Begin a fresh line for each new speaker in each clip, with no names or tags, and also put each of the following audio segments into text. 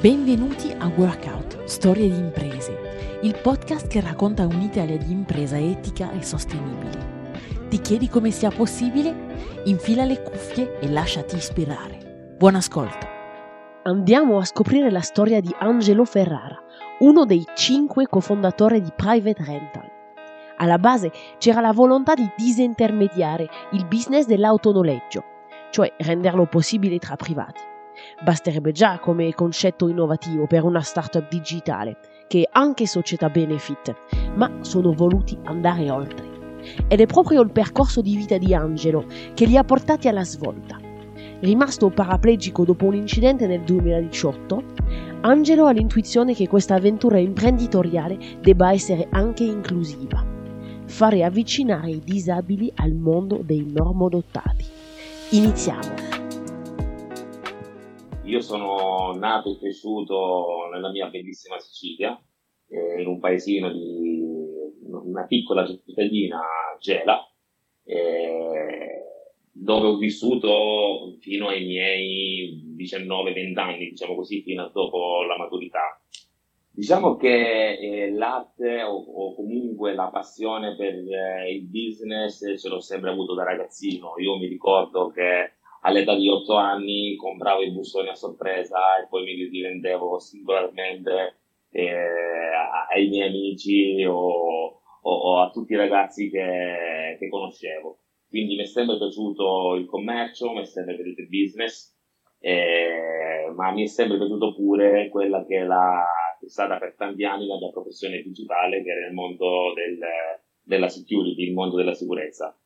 Benvenuti a Workout, Storie di imprese, il podcast che racconta un'Italia di impresa etica e sostenibile. Ti chiedi come sia possibile? Infila le cuffie e lasciati ispirare. Buon ascolto.
Andiamo a scoprire la storia di Angelo Ferrara, uno dei cinque cofondatori di Private Rental. Alla base c'era la volontà di disintermediare il business dell'autonoleggio, cioè renderlo possibile tra privati. Basterebbe già come concetto innovativo per una startup digitale, che è anche società benefit, ma sono voluti andare oltre. Ed è proprio il percorso di vita di Angelo che li ha portati alla svolta. Rimasto paraplegico dopo un incidente nel 2018, Angelo ha l'intuizione che questa avventura imprenditoriale debba essere anche inclusiva, fare avvicinare i disabili al mondo dei normodotati. Iniziamo!
Io sono nato e cresciuto nella mia bellissima Sicilia, eh, in un paesino di una piccola cittadina, Gela, eh, dove ho vissuto fino ai miei 19-20 anni, diciamo così, fino a dopo la maturità. Diciamo che eh, l'arte o, o, comunque la passione per eh, il business ce l'ho sempre avuto da ragazzino. Io mi ricordo che all'età di 8 anni compravo i bustoni a sorpresa e poi mi li rivendevo singolarmente eh, ai miei amici o, o, o, a tutti i ragazzi che, che, conoscevo. Quindi mi è sempre piaciuto il commercio, mi è sempre piaciuto il business, eh, ma mi è sempre piaciuto pure quella che, la, che è stata per tanti anni la mia professione principale, che era il mondo del, della security, il mondo della sicurezza.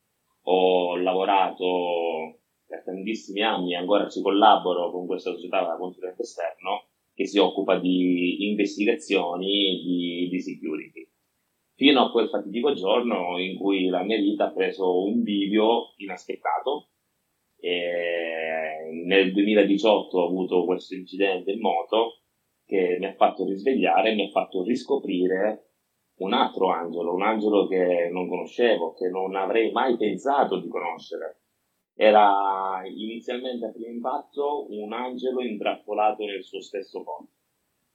Ho lavorato per tantissimi anni ancora ci collaboro con questa società da consulente esterno che si occupa di investigazioni di, di security. Fino a quel fatidico giorno in cui la mia vita ha preso un bivio inaspettato. Nel 2018 ho avuto questo incidente in moto che mi ha fatto risvegliare, mi ha fatto riscoprire un altro angelo, un angelo che non conoscevo, che non avrei mai pensato di conoscere era inizialmente a primo impatto un angelo intrappolato nel suo stesso corpo.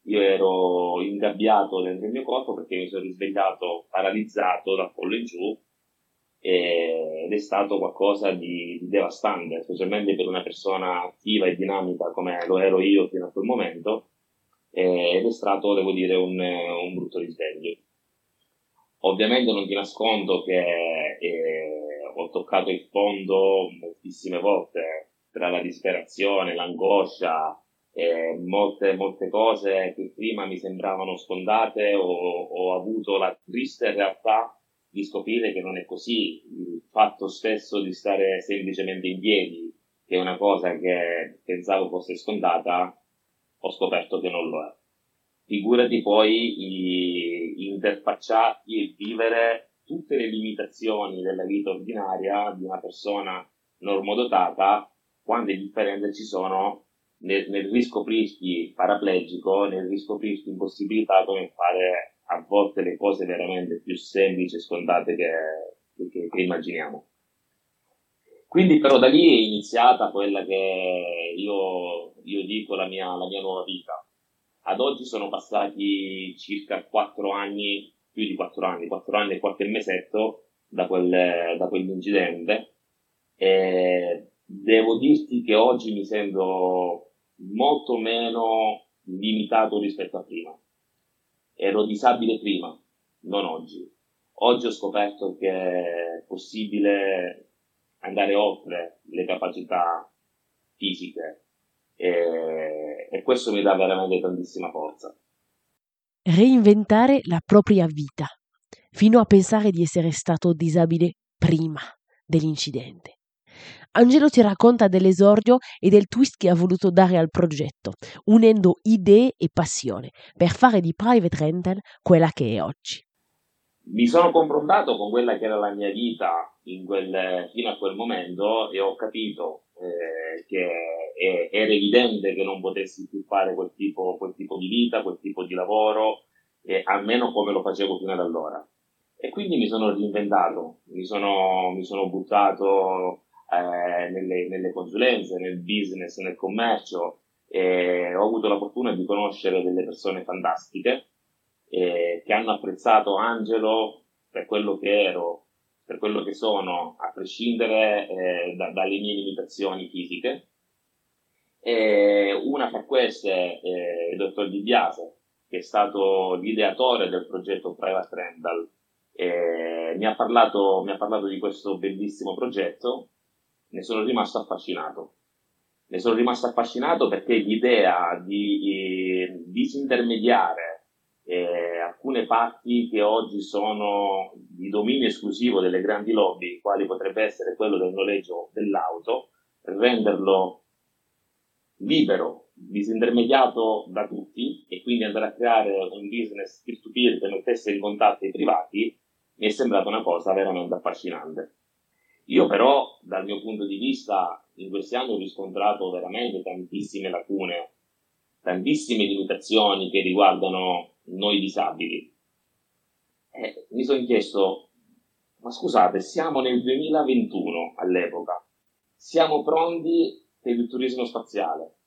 Io ero ingabbiato dentro il mio corpo perché mi sono risvegliato paralizzato dal collo in giù ed è stato qualcosa di, di devastante, specialmente per una persona attiva e dinamica come lo ero io fino a quel momento ed è stato, devo dire, un, un brutto risveglio. Ovviamente non ti nascondo che eh, toccato il fondo moltissime volte tra la disperazione, l'angoscia, eh, molte, molte cose che prima mi sembravano sfondate, ho, ho avuto la triste realtà di scoprire che non è così. Il fatto stesso di stare semplicemente in piedi, che è una cosa che pensavo fosse scontata, ho scoperto che non lo è. Figurati poi interfacciarti e vivere tutte le limitazioni della vita ordinaria di una persona normodotata, quante differenze ci sono nel, nel riscoprirti paraplegico, nel riscoprirti impossibilitato nel fare a volte le cose veramente più semplici e scontate che, che, che immaginiamo. Quindi però da lì è iniziata quella che io, io dico la mia, la mia nuova vita. Ad oggi sono passati circa quattro anni più di quattro anni, quattro anni e qualche mesetto da, quel, da quell'incidente. E devo dirti che oggi mi sento molto meno limitato rispetto a prima. Ero disabile prima, non oggi. Oggi ho scoperto che è possibile andare oltre le capacità fisiche e, e questo mi dà veramente tantissima forza
reinventare la propria vita, fino a pensare di essere stato disabile prima dell'incidente. Angelo ti racconta dell'esordio e del twist che ha voluto dare al progetto, unendo idee e passione per fare di Private Rental quella che è oggi.
Mi sono confrontato con quella che era la mia vita quel, fino a quel momento e ho capito eh, che era evidente che non potessi più fare quel tipo, quel tipo di vita, quel tipo di lavoro, eh, almeno come lo facevo fino ad allora. E quindi mi sono reinventato, mi sono, mi sono buttato eh, nelle, nelle, consulenze, nel business, nel commercio ho avuto la fortuna di conoscere delle persone fantastiche eh, che hanno apprezzato Angelo per quello che ero, per quello che sono, a prescindere eh, da, dalle mie limitazioni fisiche. E una fra queste è il dottor Di Biase, che è stato l'ideatore del progetto Private Rental. E mi, ha parlato, mi ha parlato di questo bellissimo progetto, ne sono rimasto affascinato. Ne sono rimasto affascinato perché l'idea di eh, disintermediare eh, alcune parti che oggi sono di dominio esclusivo delle grandi lobby, quali potrebbe essere quello del noleggio dell'auto, renderlo libero, disintermediato da tutti e quindi andare a creare un business peer-to-peer che mettesse in contatto i privati, mi è sembrata una cosa veramente affascinante. Io però, dal mio punto di vista, in questi anni ho riscontrato veramente tantissime lacune, tantissime limitazioni che riguardano noi disabili. Eh, mi sono chiesto, ma scusate, siamo nel 2021 all'epoca, siamo pronti per il turismo spaziale,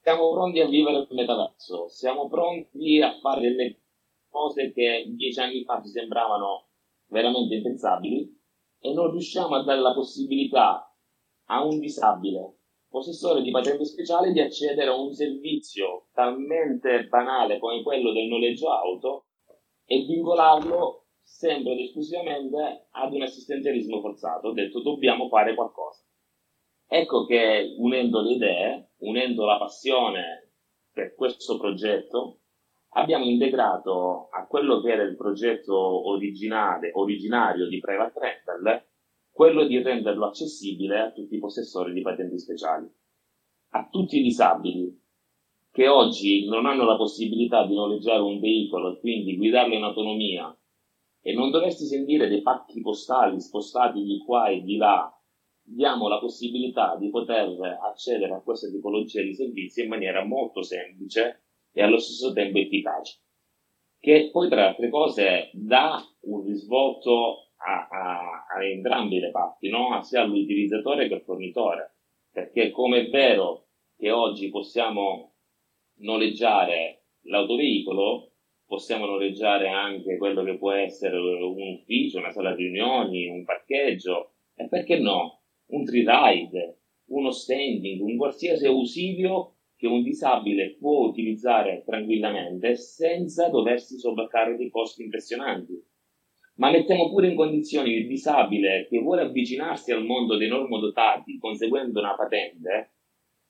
siamo pronti a vivere il metaverso, siamo pronti a fare delle cose che dieci anni fa ci sembravano veramente impensabili e non riusciamo a dare la possibilità a un disabile possessore di patente speciale di accedere a un servizio talmente banale come quello del noleggio auto e vincolarlo sempre ed esclusivamente ad un assistenzialismo forzato. Ho detto dobbiamo fare qualcosa. Ecco che unendo le idee, unendo la passione per questo progetto, abbiamo integrato a quello che era il progetto originale, originario di Private Rental quello di renderlo accessibile a tutti i possessori di patenti speciali, a tutti i disabili che oggi non hanno la possibilità di noleggiare un veicolo e quindi guidarlo in autonomia e non dovresti sentire dei pacchi postali spostati di qua e di là, diamo la possibilità di poter accedere a questa tipologia di servizi in maniera molto semplice e allo stesso tempo efficace, che poi tra altre cose dà un risvolto a, a, a entrambe le parti, no? sia all'utilizzatore che al fornitore, perché come è vero che oggi possiamo noleggiare l'autoveicolo, possiamo noleggiare anche quello che può essere un ufficio, una sala riunioni, un parcheggio, e perché no? Un tree ride, uno standing, un qualsiasi ausilio che un disabile può utilizzare tranquillamente senza doversi sobbarcare dei costi impressionanti ma mettiamo pure in condizioni il disabile che vuole avvicinarsi al mondo dei normodotati conseguendo una patente,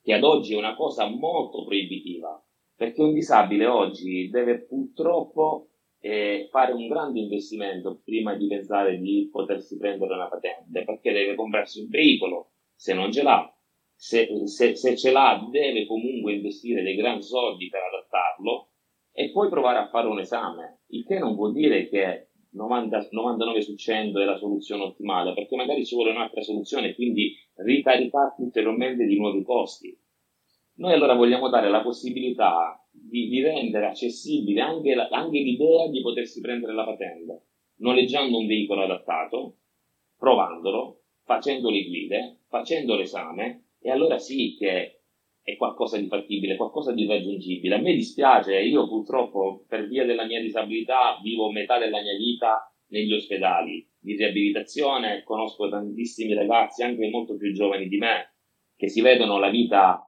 che ad oggi è una cosa molto proibitiva, perché un disabile oggi deve purtroppo eh, fare un grande investimento prima di pensare di potersi prendere una patente, perché deve comprarsi un veicolo, se non ce l'ha, se, se, se ce l'ha deve comunque investire dei grandi soldi per adattarlo e poi provare a fare un esame, il che non vuol dire che 90, 99 su 100 è la soluzione ottimale, perché magari ci vuole un'altra soluzione quindi ricaricarti ulteriormente di nuovi costi. Noi allora vogliamo dare la possibilità di, di rendere accessibile anche, la, anche l'idea di potersi prendere la patente, noleggiando un veicolo adattato, provandolo, facendo le guide, facendo l'esame, e allora sì che è qualcosa di fattibile, qualcosa di raggiungibile. A me dispiace, io purtroppo per via della mia disabilità vivo metà della mia vita negli ospedali di riabilitazione, conosco tantissimi ragazzi, anche molto più giovani di me, che si vedono la vita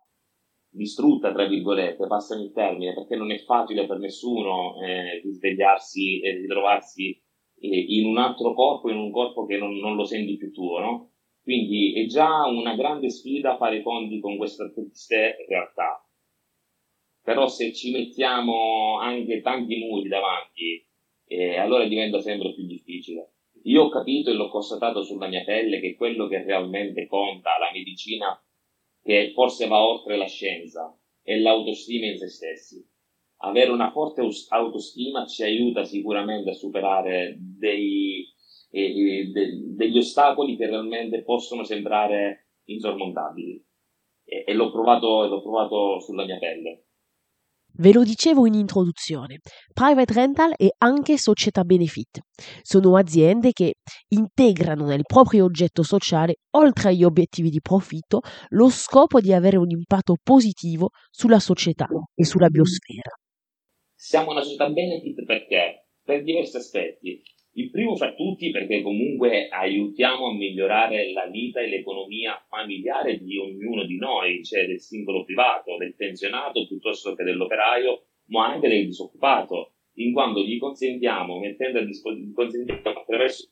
distrutta, tra virgolette, passano il termine, perché non è facile per nessuno eh, risvegliarsi e ritrovarsi eh, in un altro corpo, in un corpo che non, non lo senti più tuo, no? Quindi è già una grande sfida fare i conti con queste triste realtà. Però se ci mettiamo anche tanti muri davanti, eh, allora diventa sempre più difficile. Io ho capito e l'ho constatato sulla mia pelle che quello che realmente conta, la medicina, che forse va oltre la scienza, è l'autostima in se stessi. Avere una forte autostima ci aiuta sicuramente a superare dei, e, de, degli ostacoli che realmente possono sembrare insormontabili. E, e l'ho, provato, l'ho provato sulla mia pelle.
Ve lo dicevo in introduzione, private rental è anche società benefit. Sono aziende che integrano nel proprio oggetto sociale, oltre agli obiettivi di profitto, lo scopo di avere un impatto positivo sulla società e sulla biosfera.
Siamo una società benefit perché? Per diversi aspetti. Il primo fra tutti perché comunque aiutiamo a migliorare la vita e l'economia familiare di ognuno di noi, cioè del singolo privato, del pensionato piuttosto che dell'operaio, ma anche del disoccupato, in quanto gli consentiamo, mettendo a disposizione attraverso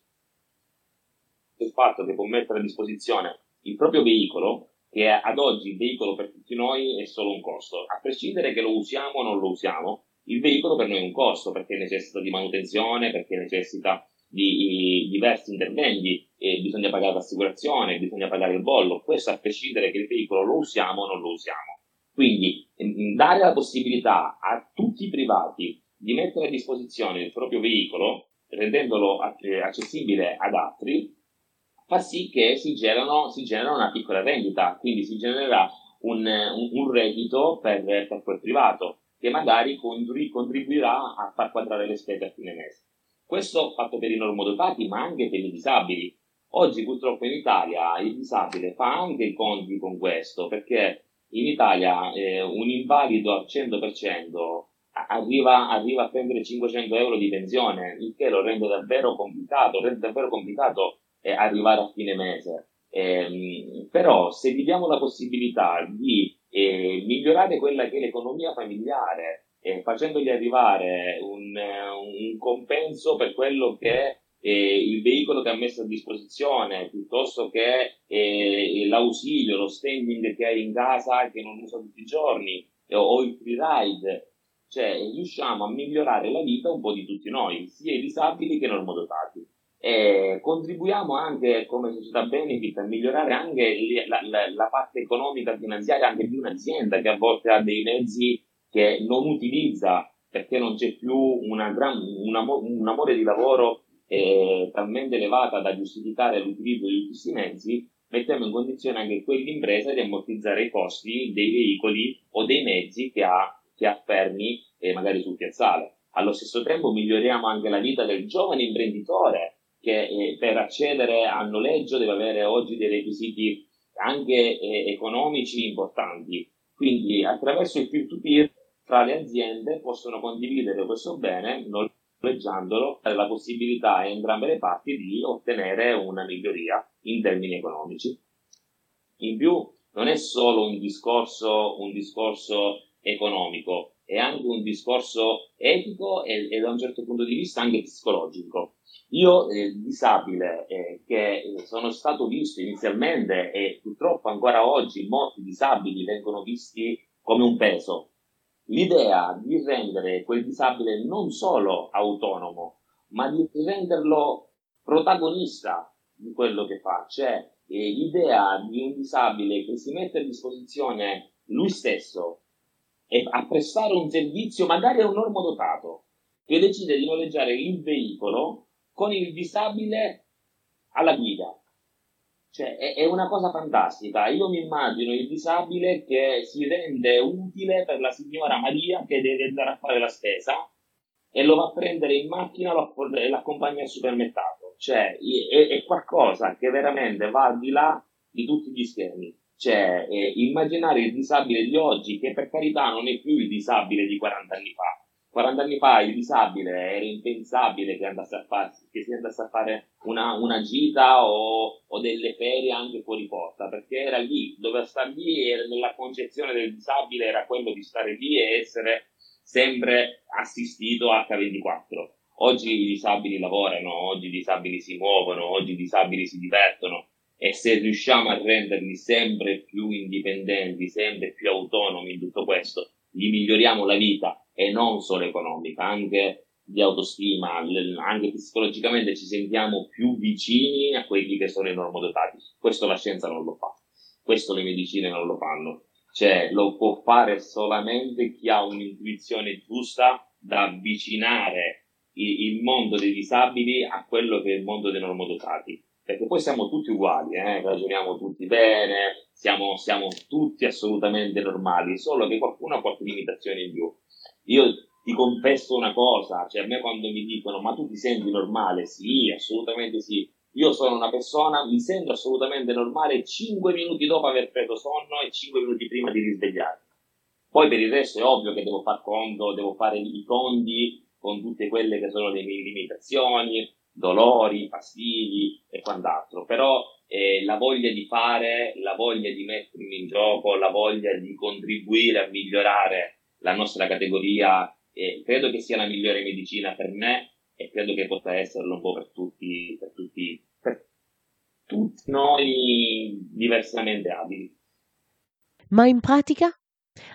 il fatto che può mettere a disposizione il proprio veicolo, che ad oggi il veicolo per tutti noi è solo un costo, a prescindere che lo usiamo o non lo usiamo, il veicolo per noi è un costo perché necessita di manutenzione, perché necessita di, diversi interventi, e bisogna pagare l'assicurazione, bisogna pagare il bollo, questo a prescindere che il veicolo lo usiamo o non lo usiamo. Quindi dare la possibilità a tutti i privati di mettere a disposizione il proprio veicolo, rendendolo accessibile ad altri, fa sì che si generano, si genera una piccola rendita, quindi si genererà un, un, un reddito per, per quel privato che magari contribuirà a far quadrare le spese a fine mese. Questo fatto per i normodotati, ma anche per i disabili. Oggi purtroppo in Italia il disabile fa anche i conti con questo, perché in Italia eh, un invalido al 100% arriva, arriva, a prendere 500 euro di pensione, il che lo rende davvero complicato, rende davvero complicato eh, arrivare a fine mese. Eh, però se vi diamo la possibilità di e migliorare quella che è l'economia familiare, eh, facendogli arrivare un, un, compenso per quello che è eh, il veicolo che ha messo a disposizione, piuttosto che eh, l'ausilio, lo standing che hai in casa che non usa tutti i giorni, o il free ride, cioè riusciamo a migliorare la vita un po' di tutti noi, sia i disabili che i normodotati e contribuiamo anche come società benefit a migliorare anche la, la, la parte economica e finanziaria anche di un'azienda che a volte ha dei mezzi che non utilizza perché non c'è più una gran, un, amore, un amore di lavoro eh, talmente elevata da giustificare l'utilizzo di questi mezzi, mettiamo in condizione anche quell'impresa di ammortizzare i costi dei veicoli o dei mezzi che ha, che ha fermi eh, magari sul piazzale. Allo stesso tempo miglioriamo anche la vita del giovane imprenditore che eh, per accedere al noleggio deve avere oggi dei requisiti anche eh, economici importanti. Quindi attraverso il peer-to-peer tra le aziende possono condividere questo bene noleggiandolo, dare la possibilità a entrambe le parti di ottenere una miglioria in termini economici. In più non è solo un discorso, un discorso economico, è anche un discorso etico e, e da un certo punto di vista anche psicologico io, eh, disabile, eh, che sono stato visto inizialmente e purtroppo ancora oggi molti disabili vengono visti come un peso. L'idea di rendere quel disabile non solo autonomo, ma di renderlo protagonista di quello che fa, cioè eh, l'idea di un disabile che si mette a disposizione lui stesso a prestare un servizio magari a un normodotato che decide di noleggiare il veicolo con il disabile alla guida. Cioè, è, è, una cosa fantastica. Io mi immagino il disabile che si rende utile per la signora Maria che deve andare a fare la spesa e lo va a prendere in macchina e l'accompagna al supermercato. Cioè, è, è, qualcosa che veramente va al di là di tutti gli schemi. Cioè, eh, immaginare il disabile di oggi, che per carità non è più il disabile di 40 anni fa, 40 anni fa il disabile era impensabile che, andasse a fare, che si andasse a fare una, una gita o, o, delle ferie anche fuori porta, perché era lì, doveva stare lì e nella concezione del disabile era quello di stare lì e essere sempre assistito H24. Oggi i disabili lavorano, oggi i disabili si muovono, oggi i disabili si divertono e se riusciamo a renderli sempre più indipendenti, sempre più autonomi in tutto questo, gli miglioriamo la vita e non solo economica, anche di autostima, anche psicologicamente ci sentiamo più vicini a quelli che sono i normodotati. Questo la scienza non lo fa, questo le medicine non lo fanno. Cioè, lo può fare solamente chi ha un'intuizione giusta da avvicinare il mondo dei disabili a quello che è il mondo dei normodotati. Perché poi siamo tutti uguali, eh? ragioniamo tutti bene, siamo, siamo, tutti assolutamente normali, solo che qualcuno ha qualche limitazione in più. Io ti confesso una cosa, cioè a me quando mi dicono ma tu ti senti normale? Sì, assolutamente sì. Io sono una persona, mi sento assolutamente normale 5 minuti dopo aver preso sonno e 5 minuti prima di risvegliarmi. Poi per il resto è ovvio che devo far conto, devo fare i conti con tutte quelle che sono le mie limitazioni, dolori, fastidi quant'altro, però eh, la voglia di fare, la voglia di mettermi in gioco, la voglia di contribuire a migliorare la nostra categoria, eh, credo che sia la migliore medicina per me e credo che possa esserlo un po' per tutti, per tutti, per tutti noi diversamente abili.
Ma in pratica?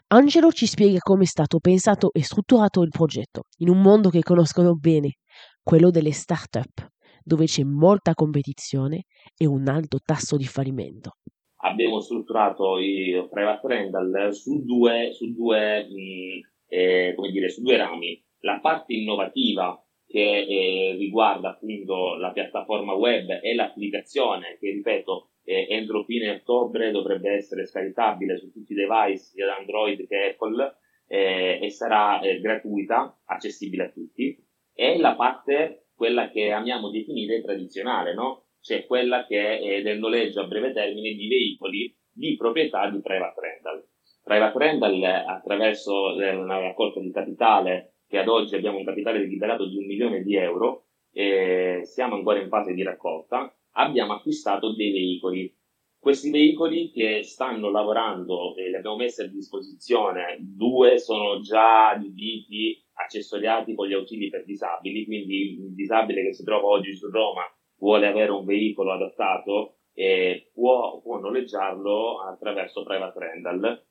Angelo ci spiega come è stato pensato e strutturato il progetto, in un mondo che conoscono bene, quello delle start-up, dove c'è molta competizione e un alto tasso di fallimento.
Abbiamo strutturato il private rental su due, su due, mh, mm, eh, dire, su due rami. La parte innovativa che eh, riguarda appunto la piattaforma web e l'applicazione che, ripeto, eh, entro fine ottobre dovrebbe essere scaricabile su tutti i device sia Android che Apple eh, e sarà eh, gratuita, accessibile a tutti è la parte, quella che amiamo definire tradizionale, no? Cioè quella che è del noleggio a breve termine di veicoli di proprietà di private rental. Private rental attraverso una raccolta di capitale che ad oggi abbiamo un capitale liberato di un milione di euro, e siamo ancora in fase di raccolta, abbiamo acquistato dei veicoli. Questi veicoli che stanno lavorando e li abbiamo messi a disposizione, due sono già adibiti accessoriati con gli ausili per disabili, quindi il disabile che si trova oggi su Roma vuole avere un veicolo adattato e può, può noleggiarlo attraverso private rental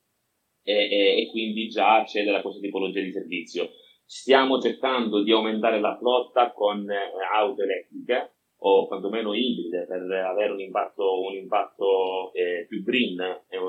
e, e, e quindi già accedere a questa tipologia di servizio. Stiamo cercando di aumentare la flotta con eh, auto elettriche o quantomeno ibride per avere un impatto, un impatto eh, più green eh,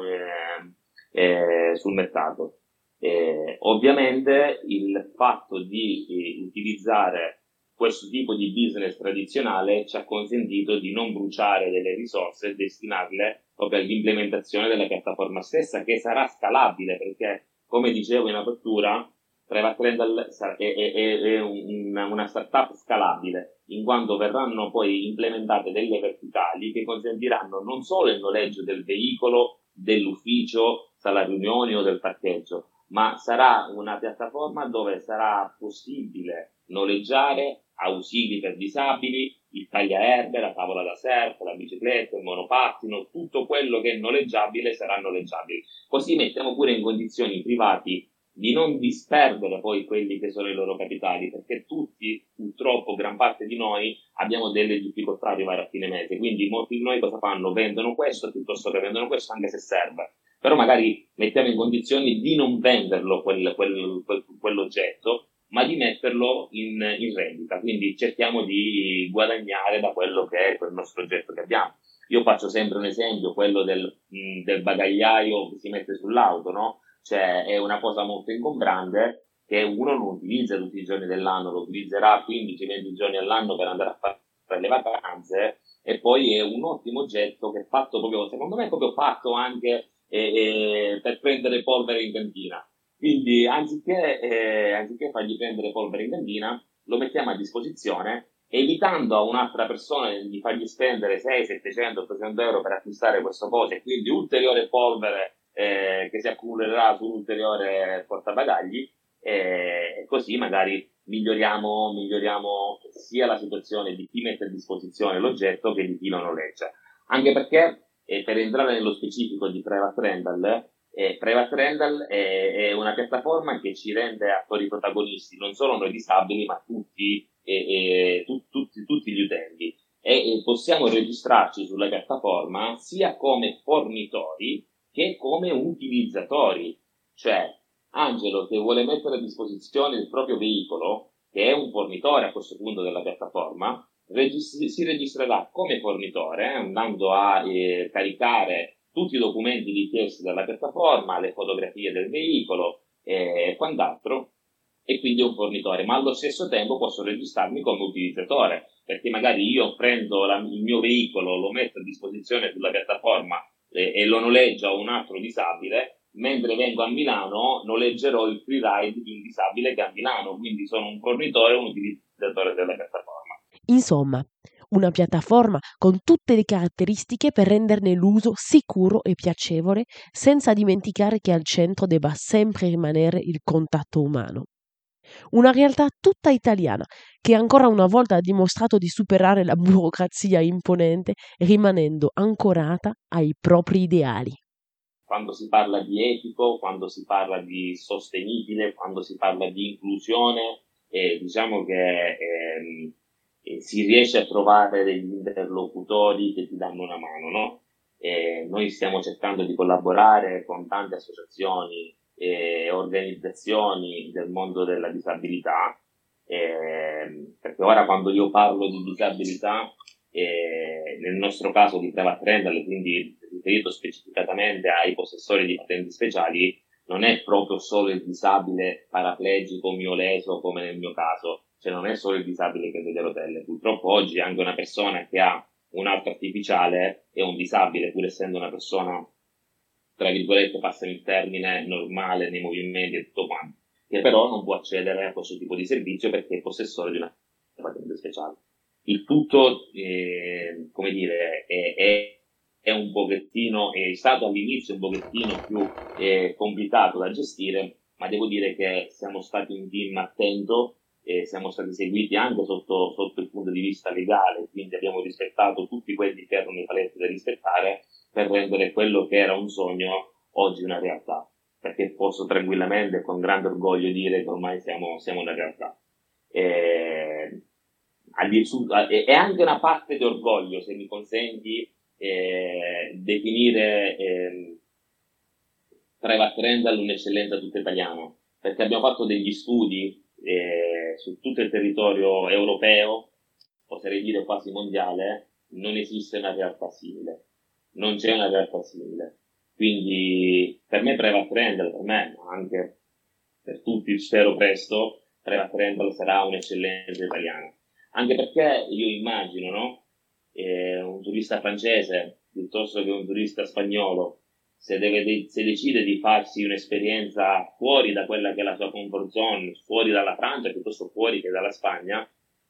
eh, sul mercato. Eh, ovviamente il fatto di eh, utilizzare questo tipo di business tradizionale ci ha consentito di non bruciare delle risorse e destinarle proprio all'implementazione della piattaforma stessa che sarà scalabile perché come dicevo in apertura Private Rental è, è, è una, una startup scalabile in quanto verranno poi implementate delle verticali che consentiranno non solo il noleggio del veicolo, dell'ufficio, sala riunioni o del parcheggio, ma sarà una piattaforma dove sarà possibile noleggiare ausili per disabili, il tagliaerbe, la tavola da surf, la bicicletta, il monopattino, tutto quello che è noleggiabile sarà noleggiabile. Così mettiamo pure in condizioni i privati di non disperdere poi quelli che sono i loro capitali, perché tutti, purtroppo, gran parte di noi abbiamo delle difficoltà a arrivare a fine mese, quindi molti di noi cosa fanno? Vendono questo piuttosto che vendono questo anche se serve però magari mettiamo in condizioni di non venderlo quel, quel, quel, quell'oggetto, ma di metterlo in, in, rendita. Quindi cerchiamo di guadagnare da quello che è quel nostro oggetto che abbiamo. Io faccio sempre un esempio, quello del, mh, del bagagliaio che si mette sull'auto, no? Cioè è una cosa molto ingombrante che uno non utilizza tutti i giorni dell'anno, lo utilizzerà 15-20 giorni all'anno per andare a fare le vacanze e poi è un ottimo oggetto che è fatto proprio, secondo me è proprio fatto anche e, e per prendere polvere in cantina. Quindi anziché, eh, anziché fargli prendere polvere in cantina, lo mettiamo a disposizione evitando a un'altra persona di fargli spendere 6, 700, 800 euro per acquistare questo cosa e quindi ulteriore polvere eh, che si accumulerà su un ulteriore portabagagli e così magari miglioriamo, miglioriamo sia la situazione di chi mette a disposizione l'oggetto che di chi lo noleggia. Anche perché e per entrare nello specifico di Private Rental, eh, Private Rental è, è, una piattaforma che ci rende attori protagonisti, non solo noi disabili, ma tutti, eh, tu, tutti, tutti gli utenti. E possiamo registrarci sulla piattaforma sia come fornitori che come utilizzatori. Cioè, Angelo che vuole mettere a disposizione il proprio veicolo, che è un fornitore a questo punto della piattaforma, si registrerà come fornitore andando a eh, caricare tutti i documenti richiesti dalla piattaforma, le fotografie del veicolo e quant'altro, e quindi un fornitore, ma allo stesso tempo posso registrarmi come utilizzatore perché magari io prendo la, il mio veicolo, lo metto a disposizione sulla piattaforma e, e lo noleggio a un altro disabile, mentre vengo a Milano noleggerò il free ride di un disabile che è a Milano, quindi sono un fornitore e un utilizzatore della piattaforma.
Insomma, una piattaforma con tutte le caratteristiche per renderne l'uso sicuro e piacevole, senza dimenticare che al centro debba sempre rimanere il contatto umano. Una realtà tutta italiana che ancora una volta ha dimostrato di superare la burocrazia imponente rimanendo ancorata ai propri ideali.
Quando si parla di etico, quando si parla di sostenibile, quando si parla di inclusione, eh, diciamo che eh, eh, si riesce a trovare degli interlocutori che ti danno una mano, no? noi stiamo cercando di collaborare con tante associazioni e organizzazioni del mondo della disabilità, eh, perché ora quando io parlo di disabilità, eh, nel nostro caso di Private Rental, quindi riferito specificatamente ai possessori di patenti speciali, non è proprio solo il disabile paraplegico mioleso come nel mio caso, cioè non è solo il disabile che vede rotelle, purtroppo oggi anche una persona che ha un arto artificiale è un disabile, pur essendo una persona tra virgolette, passano il termine, normale nei movimenti e tutto quanto, che però non può accedere a questo tipo di servizio perché è possessore di una patente speciale. Il tutto, eh, come dire, è, è, è, un pochettino, è stato all'inizio un pochettino più eh, complicato da gestire, ma devo dire che siamo stati un team attento e siamo stati seguiti anche sotto, sotto il punto di vista legale, quindi abbiamo rispettato tutti quelli che erano i paletti da rispettare per rendere quello che era un sogno oggi una realtà, perché posso tranquillamente e con grande orgoglio dire che ormai siamo, siamo una realtà. E, è anche una parte di orgoglio, se mi consenti, eh, definire eh, Private Rental un'eccellenza tutta italiana, perché abbiamo fatto degli studi eh, su tutto il territorio europeo, oserei dire quasi mondiale, non esiste una realtà simile non c'è una realtà simile. Quindi per me Private Rental, per me, ma anche per tutti, spero presto, Private Rental sarà un'eccellenza italiana. Anche perché io immagino, no? Eh, un turista francese piuttosto che un turista spagnolo, se, deve, se decide di farsi un'esperienza fuori da quella che è la sua comfort zone, fuori dalla Francia piuttosto fuori che dalla Spagna,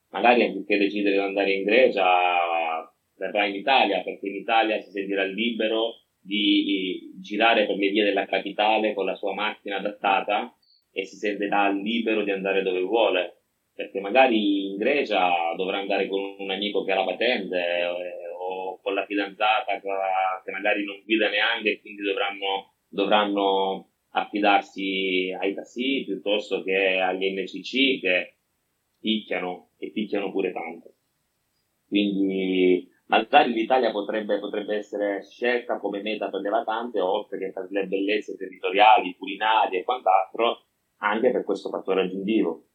magari anziché decidere di andare in Grecia verrà in Italia perché in Italia si sentirà libero di girare per le vie della capitale con la sua macchina adattata e si sentirà libero di andare dove vuole. Perché magari in Grecia dovrà andare con un amico che ha la patente eh, con la fidanzata che magari non guida neanche e quindi dovranno, dovranno affidarsi ai tassi piuttosto che agli NCC che picchiano e picchiano pure tanto. Quindi Magari l'Italia potrebbe, potrebbe, essere scelta come meta per le vacanze, oltre che per le bellezze territoriali, culinarie e quant'altro, anche per questo fattore aggiuntivo.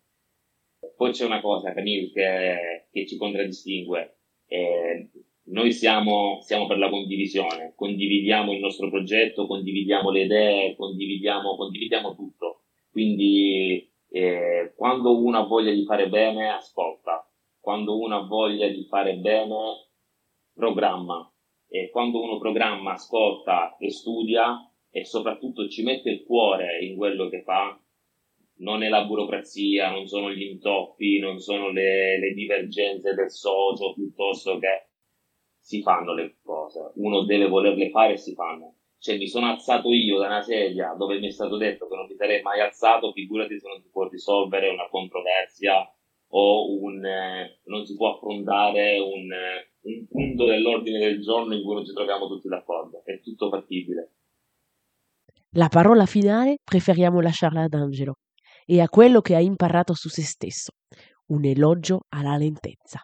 Poi c'è una cosa, Camille, che, che ci contraddistingue. Eh, noi siamo, siamo, per la condivisione, condividiamo il nostro progetto, condividiamo le idee, condividiamo, condividiamo tutto. Quindi eh, quando uno ha voglia di fare bene, ascolta. Quando uno ha voglia di fare bene, programma e quando uno programma, ascolta e studia e soprattutto ci mette il cuore in quello che fa, non è la burocrazia, non sono gli intoppi, non sono le, le divergenze del socio, piuttosto che si fanno le cose. Uno deve volerle fare e si fanno. Cioè, mi sono alzato io da una sedia dove mi è stato detto che non mi sarei mai alzato, figurati se non si può risolvere una controversia o un, eh, non si può affrontare un, eh, un punto dell'ordine del giorno in cui non ci troviamo tutti d'accordo. È tutto fattibile.
La parola finale preferiamo lasciarla ad Angelo e a quello che ha imparato su se stesso. Un elogio alla lentezza.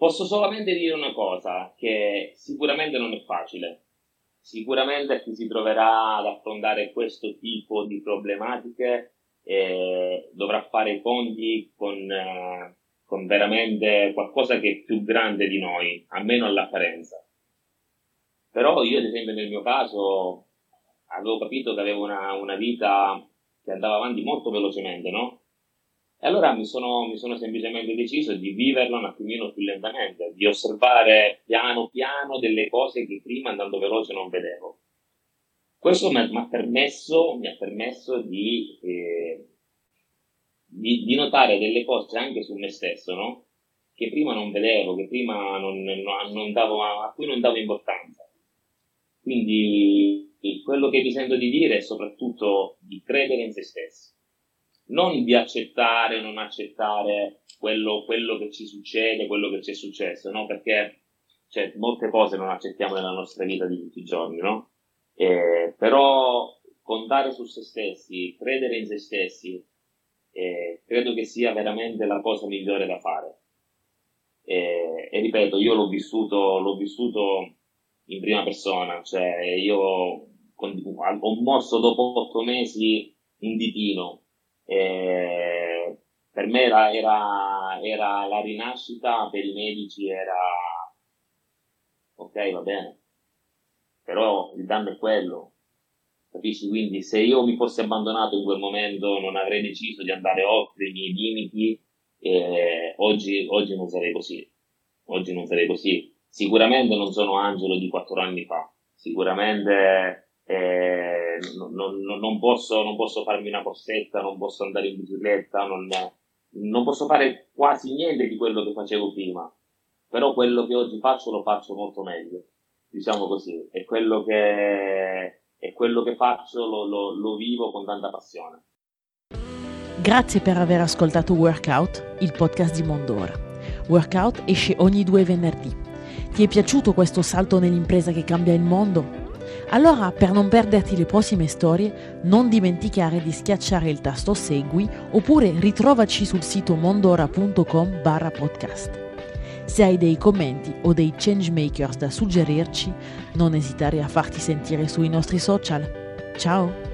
Posso solamente dire una cosa, che sicuramente non è facile. Sicuramente chi si troverà ad affrontare questo tipo di problematiche eh, dovrà fare i conti con, eh, con veramente qualcosa che è più grande di noi, almeno all'apparenza. Però io, ad esempio, nel mio caso, avevo capito che avevo una, una vita che andava avanti molto velocemente, no? E allora mi sono, mi sono semplicemente deciso di viverlo un attimino più lentamente, di osservare piano piano delle cose che prima andando veloce non vedevo. Questo mi ha permesso, mi ha permesso di, eh, di, di, notare delle cose anche su me stesso, no? Che prima non vedevo, che prima non, non, non davo, a cui non davo importanza. Quindi quello che vi sento di dire è soprattutto di credere in se stessi non di accettare o non accettare quello, quello, che ci succede, quello che ci è successo, no? Perché cioè, molte cose non accettiamo nella nostra vita di tutti i giorni, no? Eh, però contare su se stessi, credere in se stessi, eh, credo che sia veramente la cosa migliore da fare. Eh, e ripeto, io l'ho vissuto, l'ho vissuto in prima persona, cioè io ho mosso dopo otto mesi un ditino eh, per me era, era, era, la rinascita, per i medici era ok, va bene, però il danno è quello, capisci? Quindi se io mi fossi abbandonato in quel momento non avrei deciso di andare oltre i miei limiti, eh, oggi, oggi non sarei così, oggi non sarei così. Sicuramente non sono Angelo di quattro anni fa, sicuramente eh, non, non, non, posso, non, posso, farmi una corsetta, non posso andare in bicicletta, non, posso fare quasi niente di quello che facevo prima, però quello che oggi faccio lo faccio molto meglio, diciamo così, e quello che, e quello che faccio lo, lo, lo vivo con tanta passione.
Grazie per aver ascoltato Workout, il podcast di Mondora. Workout esce ogni due venerdì. Ti è piaciuto questo salto nell'impresa che cambia il mondo? Allora, per non perderti le prossime storie, non dimenticare di schiacciare il tasto Segui oppure ritrovaci sul sito mondora.com barra podcast. Se hai dei commenti o dei changemakers da suggerirci, non esitare a farti sentire sui nostri social. Ciao!